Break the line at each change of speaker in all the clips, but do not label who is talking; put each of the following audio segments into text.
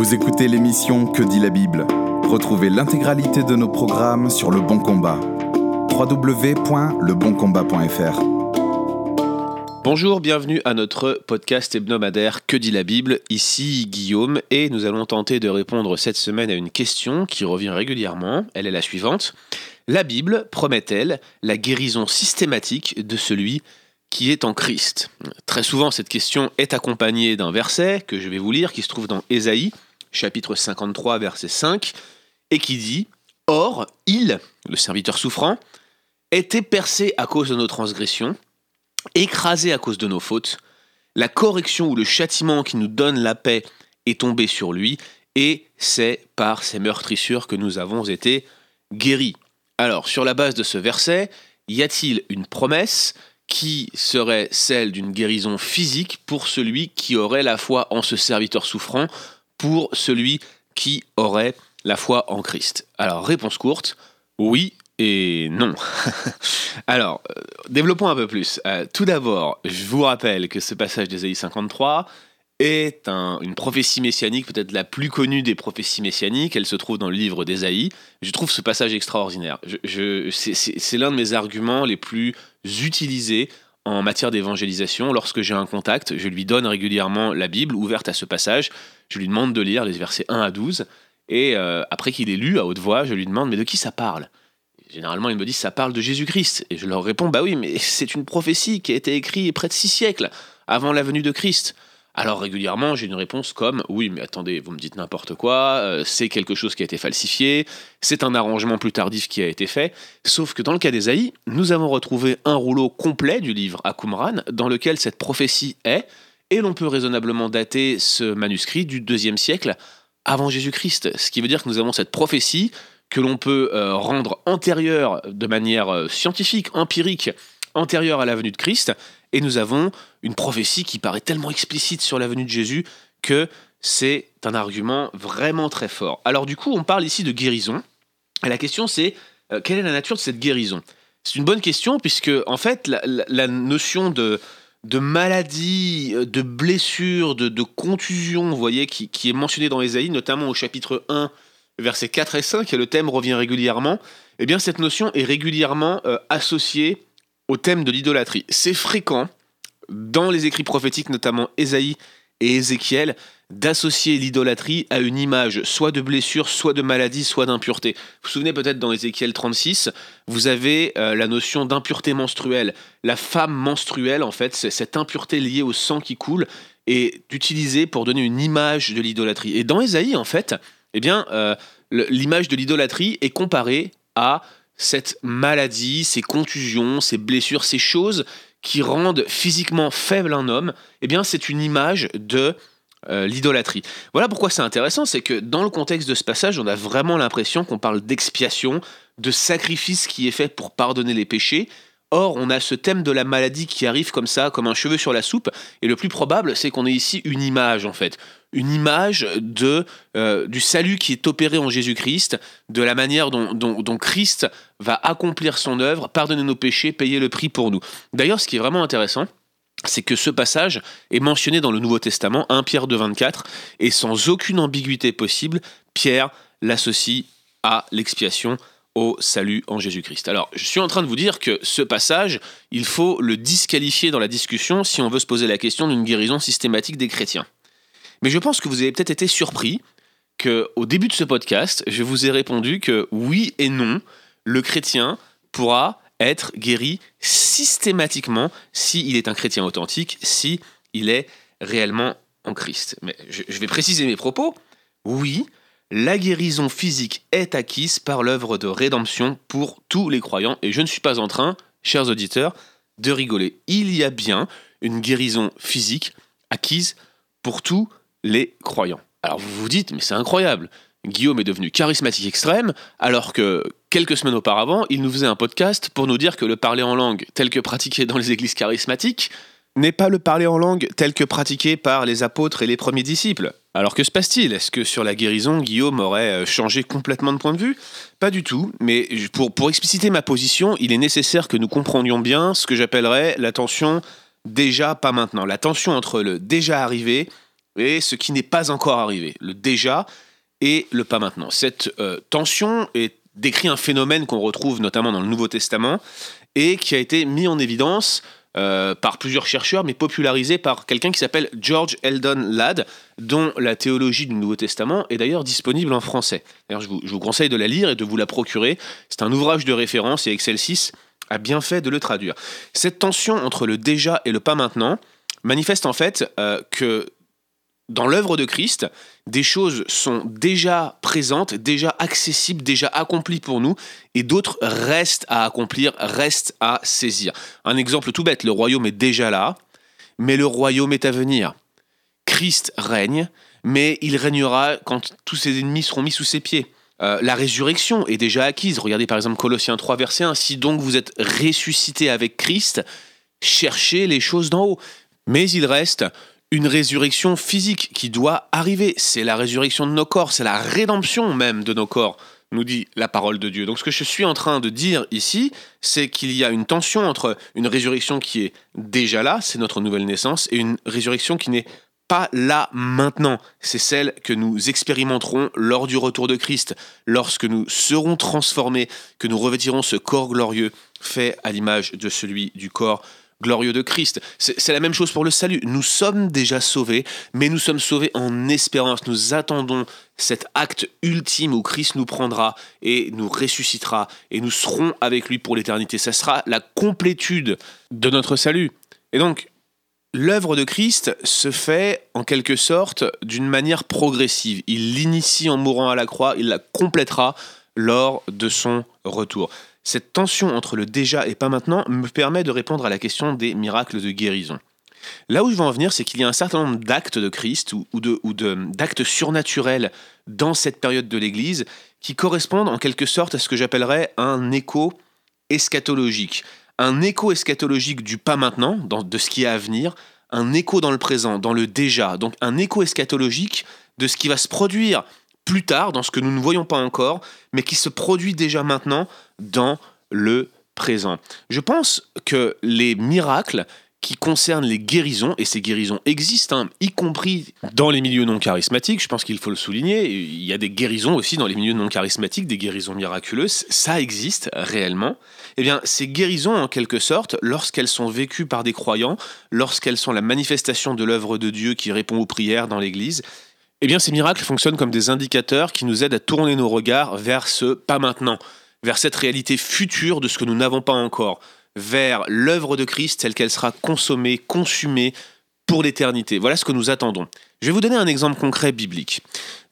Vous écoutez l'émission Que dit la Bible? Retrouvez l'intégralité de nos programmes sur Le Bon Combat. www.leboncombat.fr
Bonjour, bienvenue à notre podcast hebdomadaire Que dit la Bible? Ici Guillaume et nous allons tenter de répondre cette semaine à une question qui revient régulièrement. Elle est la suivante. La Bible promet-elle la guérison systématique de celui qui est en Christ? Très souvent, cette question est accompagnée d'un verset que je vais vous lire qui se trouve dans Ésaïe, chapitre 53, verset 5, et qui dit Or, il, le serviteur souffrant, était percé à cause de nos transgressions, écrasé à cause de nos fautes. La correction ou le châtiment qui nous donne la paix est tombé sur lui, et c'est par ses meurtrissures que nous avons été guéris. Alors, sur la base de ce verset, y a-t-il une promesse qui serait celle d'une guérison physique pour celui qui aurait la foi en ce serviteur souffrant, pour celui qui aurait la foi en Christ Alors, réponse courte, oui et non. Alors, euh, développons un peu plus. Euh, tout d'abord, je vous rappelle que ce passage d'Ésaïe 53 est une prophétie messianique, peut-être la plus connue des prophéties messianiques. Elle se trouve dans le livre d'Ésaïe. Je trouve ce passage extraordinaire. c'est l'un de mes arguments les plus utilisés en matière d'évangélisation. Lorsque j'ai un contact, je lui donne régulièrement la Bible ouverte à ce passage. Je lui demande de lire les versets 1 à 12. Et euh, après qu'il ait lu à haute voix, je lui demande Mais de qui ça parle? Généralement, il me dit ça parle de Jésus-Christ. Et je leur réponds bah oui, mais c'est une prophétie qui a été écrite près de six siècles avant la venue de Christ. Alors régulièrement, j'ai une réponse comme oui, mais attendez, vous me dites n'importe quoi, euh, c'est quelque chose qui a été falsifié, c'est un arrangement plus tardif qui a été fait. Sauf que dans le cas d'Ésaïe, nous avons retrouvé un rouleau complet du livre à Qumran dans lequel cette prophétie est, et l'on peut raisonnablement dater ce manuscrit du deuxième siècle avant Jésus-Christ. Ce qui veut dire que nous avons cette prophétie que l'on peut euh, rendre antérieure de manière euh, scientifique, empirique, antérieure à la venue de Christ, et nous avons une prophétie qui paraît tellement explicite sur la venue de Jésus que c'est un argument vraiment très fort. Alors du coup, on parle ici de guérison, et la question c'est, euh, quelle est la nature de cette guérison? C'est une bonne question, puisque en fait, la, notion de, de maladie, de blessure, de, de contusion, vous voyez, qui, qui est mentionnée dans Ésaïe, notamment au chapitre 1, versets 4 et 5, et le thème revient régulièrement, eh bien cette notion est régulièrement euh, associée au thème de l'idolâtrie. C'est fréquent dans les écrits prophétiques, notamment Ésaïe et Ézéchiel, d'associer l'idolâtrie à une image soit de blessure, soit de maladie, soit d'impureté. Vous vous souvenez peut-être dans Ézéchiel 36, vous avez euh, la notion d'impureté menstruelle. La femme menstruelle, en fait, c'est cette impureté liée au sang qui coule, est utilisée pour donner une image de l'idolâtrie. Et dans Ésaïe, en fait, eh bien, euh, l'image de l'idolâtrie est comparée à cette maladie, ces contusions, ces blessures, ces choses qui rendent physiquement faible un homme, eh bien, c'est une image de euh, l'idolâtrie. Voilà pourquoi c'est intéressant, c'est que dans le contexte de ce passage, on a vraiment l'impression qu'on parle d'expiation, de sacrifice qui est fait pour pardonner les péchés, Or, on a ce thème de la maladie qui arrive comme ça, comme un cheveu sur la soupe, et le plus probable, c'est qu'on ait ici une image, en fait. Une image de, euh, du salut qui est opéré en Jésus-Christ, de la manière dont, dont, Christ va accomplir son œuvre, pardonner nos péchés, payer le prix pour nous. D'ailleurs, ce qui est vraiment intéressant, c'est que ce passage est mentionné dans le Nouveau Testament, 1 Pierre 2, 24, et sans aucune ambiguïté possible, Pierre l'associe à l'expiation au salut en Jésus-Christ. Alors, je suis en train de vous dire que ce passage, il faut le disqualifier dans la discussion si on veut se poser la question d'une guérison systématique des chrétiens. Mais je pense que vous avez peut-être été surpris que au début de ce podcast, je vous ai répondu que oui et non, le chrétien pourra être guéri systématiquement s'il est un chrétien authentique, si il est réellement en Christ. Mais je vais préciser mes propos. Oui, la guérison physique est acquise par l'œuvre de rédemption pour tous les croyants. Et je ne suis pas en train, chers auditeurs, de rigoler. Il y a bien une guérison physique acquise pour tous les croyants. Alors vous vous dites, mais c'est incroyable. Guillaume est devenu charismatique extrême, alors que quelques semaines auparavant, il nous faisait un podcast pour nous dire que le parler en langue tel que pratiqué dans les églises charismatiques n'est pas le parler en langue tel que pratiqué par les apôtres et les premiers disciples. Alors que se passe-t-il? Est-ce que sur la guérison, Guillaume aurait euh, changé complètement de point de vue? Pas du tout, mais pour, expliciter ma position, il est nécessaire que nous comprendions bien ce que j'appellerais la tension déjà, pas maintenant. La tension entre le déjà arrivé et ce qui n'est pas encore arrivé, le déjà et le pas maintenant. Cette euh, tension est, décrit un phénomène qu'on retrouve notamment dans le Nouveau Testament et qui a été mis en évidence euh, par plusieurs chercheurs, mais popularisé par quelqu'un qui s'appelle George Eldon Ladd, dont la théologie du Nouveau Testament est d'ailleurs disponible en français. D'ailleurs, je vous, conseille de la lire et de vous la procurer. C'est un ouvrage de référence et Excel 6 a bien fait de le traduire. Cette tension entre le déjà et le pas maintenant manifeste en fait euh, que dans l'œuvre de Christ, des choses sont déjà présentes, déjà accessibles, déjà accomplies pour nous, et d'autres restent à accomplir, restent à saisir. Un exemple tout bête, le royaume est déjà là, mais le royaume est à venir. Christ règne, mais il régnera quand tous ses ennemis seront mis sous ses pieds. Euh, la résurrection est déjà acquise. Regardez par exemple Colossiens 3, verset 1. Si donc vous êtes ressuscité avec Christ, cherchez les choses d'en haut. Mais il reste une résurrection physique qui doit arriver. C'est la résurrection de nos corps, c'est la rédemption même de nos corps, nous dit la parole de Dieu. Donc ce que je suis en train de dire ici, c'est qu'il y a une tension entre une résurrection qui est déjà là, c'est notre nouvelle naissance, et une résurrection qui n'est pas là maintenant. C'est celle que nous expérimenterons lors du retour de Christ, lorsque nous serons transformés, que nous revêtirons ce corps glorieux fait à l'image de celui du corps glorieux de Christ. C'est la même chose pour le salut. Nous sommes déjà sauvés, mais nous sommes sauvés en espérance. Nous attendons cet acte ultime où Christ nous prendra et nous ressuscitera et nous serons avec lui pour l'éternité. Ça sera la complétude de notre salut. Et donc, l'œuvre de Christ se fait en quelque sorte d'une manière progressive. Il l'initie en mourant à la croix, il la complétera lors de son retour. Cette tension entre le déjà et pas maintenant me permet de répondre à la question des miracles de guérison. Là où je veux en venir, c'est qu'il y a un certain nombre d'actes de Christ ou, d'actes surnaturels dans cette période de l'Église qui correspondent en quelque sorte à ce que j'appellerais un écho eschatologique. Un écho eschatologique du pas maintenant, de ce qui est à venir, un écho dans le présent, dans le déjà. Donc un écho eschatologique de ce qui va se produire plus tard, dans ce que nous ne voyons pas encore, mais qui se produit déjà maintenant dans le présent. Je pense que les miracles qui concernent les guérisons, et ces guérisons existent, hein, y compris dans les milieux non charismatiques, je pense qu'il faut le souligner, il y a des guérisons aussi dans les milieux non charismatiques, des guérisons miraculeuses, ça existe réellement. Eh bien, ces guérisons, en quelque sorte, lorsqu'elles sont vécues par des croyants, lorsqu'elles sont la manifestation de l'œuvre de Dieu qui répond aux prières dans l'Église, eh bien, ces miracles fonctionnent comme des indicateurs qui nous aident à tourner nos regards vers ce pas maintenant, vers cette réalité future de ce que nous n'avons pas encore, vers l'œuvre de Christ telle qu'elle sera consommée, consumée pour l'éternité. Voilà ce que nous attendons. Je vais vous donner un exemple concret biblique.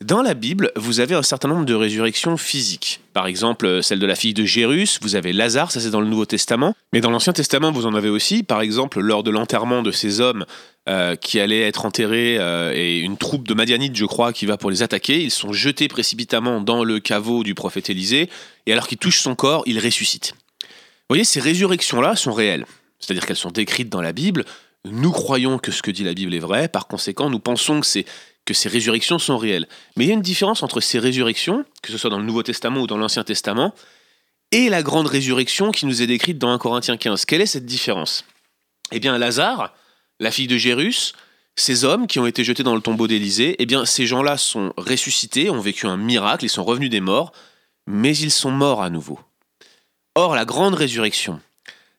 Dans la Bible, vous avez un certain nombre de résurrections physiques. Par exemple, celle de la fille de Jérus, vous avez Lazare, ça c'est dans le Nouveau Testament. Mais dans l'Ancien Testament, vous en avez aussi. Par exemple, lors de l'enterrement de ces hommes euh, qui allaient être enterrés euh, et une troupe de Madianites, je crois, qui va pour les attaquer, ils sont jetés précipitamment dans le caveau du prophète Élisée. Et alors qu'ils touchent son corps, il ressuscite. Vous voyez, ces résurrections-là sont réelles. C'est-à-dire qu'elles sont décrites dans la Bible nous croyons que ce que dit la Bible est vrai, par conséquent, nous pensons que, ces résurrections sont réelles. Mais il y a une différence entre ces résurrections, que ce soit dans le Nouveau Testament ou dans l'Ancien Testament, et la grande résurrection qui nous est décrite dans 1 Corinthiens 15. Quelle est cette différence? Eh bien, Lazare, la fille de Jérus, ces hommes qui ont été jetés dans le tombeau d'Élysée, eh bien, ces gens-là sont ressuscités, ont vécu un miracle, ils sont revenus des morts, mais ils sont morts à nouveau. Or, la grande résurrection,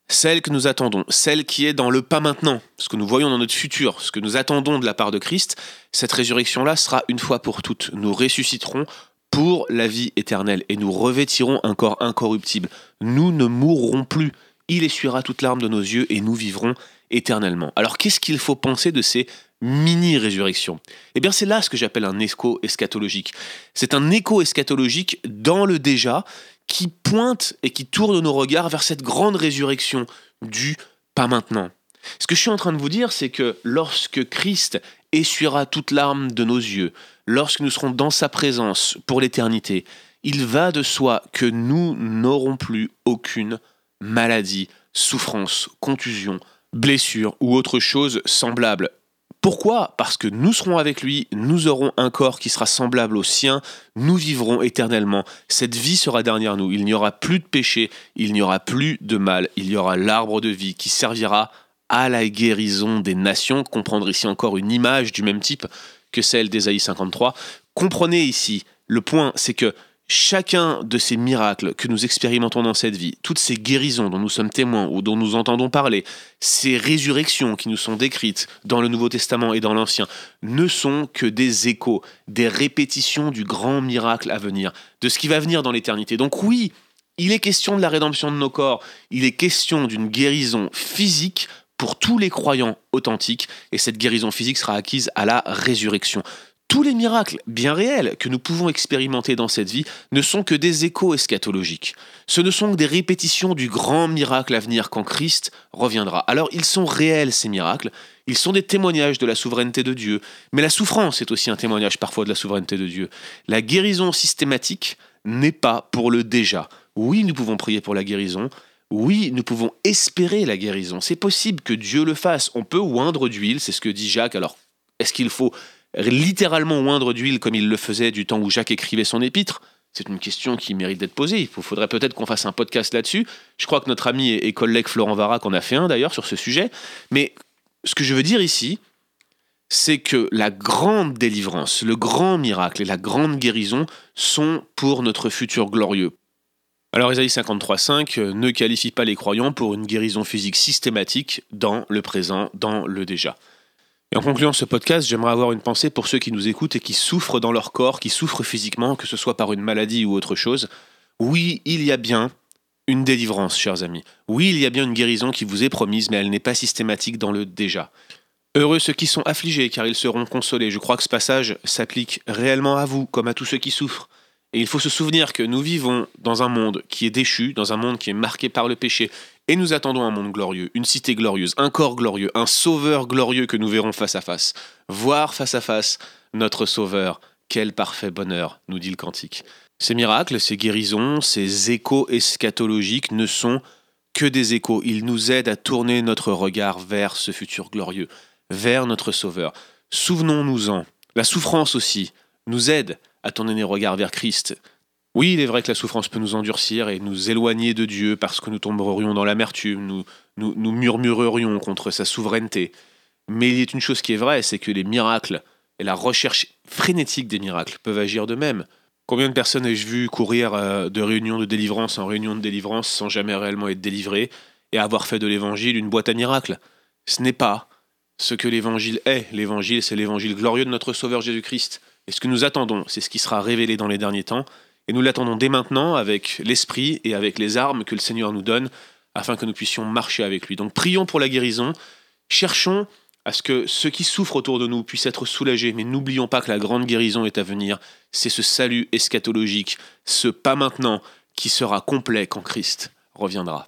celle que nous attendons, celle qui est dans le pas maintenant, ce que nous voyons dans notre futur, ce que nous attendons de la part de Christ, cette résurrection-là sera une fois pour toutes. Nous ressusciterons pour la vie éternelle et nous revêtirons un corps incorruptible. Nous ne mourrons plus. Il essuiera toute larme de nos yeux et nous vivrons éternellement. Alors qu'est-ce qu'il faut penser de ces mini-résurrections? Eh bien c'est là ce que j'appelle un écho eschatologique. C'est un écho eschatologique dans le déjà qui pointe et qui tourne nos regards vers cette grande résurrection du pas maintenant. Ce que je suis en train de vous dire, c'est que lorsque Christ essuiera toute larme de nos yeux, lorsque nous serons dans sa présence pour l'éternité, il va de soi que nous n'aurons plus aucune maladie, souffrance, contusion, blessure ou autre chose semblable pourquoi? Parce que nous serons avec lui, nous aurons un corps qui sera semblable au sien, nous vivrons éternellement. Cette vie sera derrière nous. Il n'y aura plus de péché, il n'y aura plus de mal, il y aura l'arbre de vie qui servira à la guérison des nations. Comprendre ici encore une image du même type que celle d'Ésaïe 53. Comprenez ici, le point, c'est que chacun de ces miracles que nous expérimentons dans cette vie, toutes ces guérisons dont nous sommes témoins ou dont nous entendons parler, ces résurrections qui nous sont décrites dans le Nouveau Testament et dans l'Ancien, ne sont que des échos, des répétitions du grand miracle à venir, de ce qui va venir dans l'éternité. Donc oui, il est question de la rédemption de nos corps, il est question d'une guérison physique pour tous les croyants authentiques, et cette guérison physique sera acquise à la résurrection. Tous les miracles bien réels que nous pouvons expérimenter dans cette vie ne sont que des échos eschatologiques. Ce ne sont que des répétitions du grand miracle à venir quand Christ reviendra. Alors ils sont réels ces miracles, ils sont des témoignages de la souveraineté de Dieu, mais la souffrance est aussi un témoignage parfois de la souveraineté de Dieu. La guérison systématique n'est pas pour le déjà. Oui, nous pouvons prier pour la guérison, oui, nous pouvons espérer la guérison. C'est possible que Dieu le fasse. On peut oindre d'huile, c'est ce que dit Jacques. Alors, est-ce qu'il faut littéralement oindre d'huile comme il le faisait du temps où Jacques écrivait son épître? C'est une question qui mérite d'être posée. Il faudrait peut-être qu'on fasse un podcast là-dessus. Je crois que notre ami et collègue Florent Varac en a fait un d'ailleurs sur ce sujet. Mais ce que je veux dire ici, c'est que la grande délivrance, le grand miracle et la grande guérison sont pour notre futur glorieux. Alors Isaïe 53.5 ne qualifie pas les croyants pour une guérison physique systématique dans le présent, dans le déjà. Et en concluant ce podcast, j'aimerais avoir une pensée pour ceux qui nous écoutent et qui souffrent dans leur corps, qui souffrent physiquement, que ce soit par une maladie ou autre chose. Oui, il y a bien une délivrance, chers amis. Oui, il y a bien une guérison qui vous est promise, mais elle n'est pas systématique dans le déjà. Heureux ceux qui sont affligés, car ils seront consolés. Je crois que ce passage s'applique réellement à vous, comme à tous ceux qui souffrent. Et il faut se souvenir que nous vivons dans un monde qui est déchu, dans un monde qui est marqué par le péché, et nous attendons un monde glorieux, une cité glorieuse, un corps glorieux, un sauveur glorieux que nous verrons face à face. Voir face à face notre sauveur. Quel parfait bonheur, nous dit le cantique. Ces miracles, ces guérisons, ces échos eschatologiques ne sont que des échos. Ils nous aident à tourner notre regard vers ce futur glorieux, vers notre sauveur. Souvenons-nous-en. La souffrance aussi nous aide à tourner nos regards vers Christ, oui, il est vrai que la souffrance peut nous endurcir et nous éloigner de Dieu parce que nous tomberions dans l'amertume, nous, murmurerions contre sa souveraineté. Mais il y a une chose qui est vraie, c'est que les miracles et la recherche frénétique des miracles peuvent agir de même. Combien de personnes ai-je vu courir euh, de réunion de délivrance en réunion de délivrance sans jamais réellement être délivrées et avoir fait de l'évangile une boîte à miracles? Ce n'est pas ce que l'évangile est. L'évangile, c'est l'évangile glorieux de notre Sauveur Jésus-Christ. Et ce que nous attendons, c'est ce qui sera révélé dans les derniers temps, et nous l'attendons dès maintenant avec l'esprit et avec les armes que le Seigneur nous donne afin que nous puissions marcher avec lui. Donc prions pour la guérison, cherchons à ce que ceux qui souffrent autour de nous puissent être soulagés, mais n'oublions pas que la grande guérison est à venir. C'est ce salut eschatologique, ce pas maintenant qui sera complet quand Christ reviendra.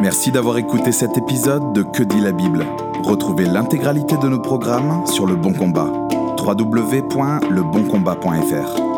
Merci d'avoir écouté cet épisode de Que dit la Bible. Retrouvez l'intégralité de nos programmes sur Le Bon Combat. www.leboncombat.fr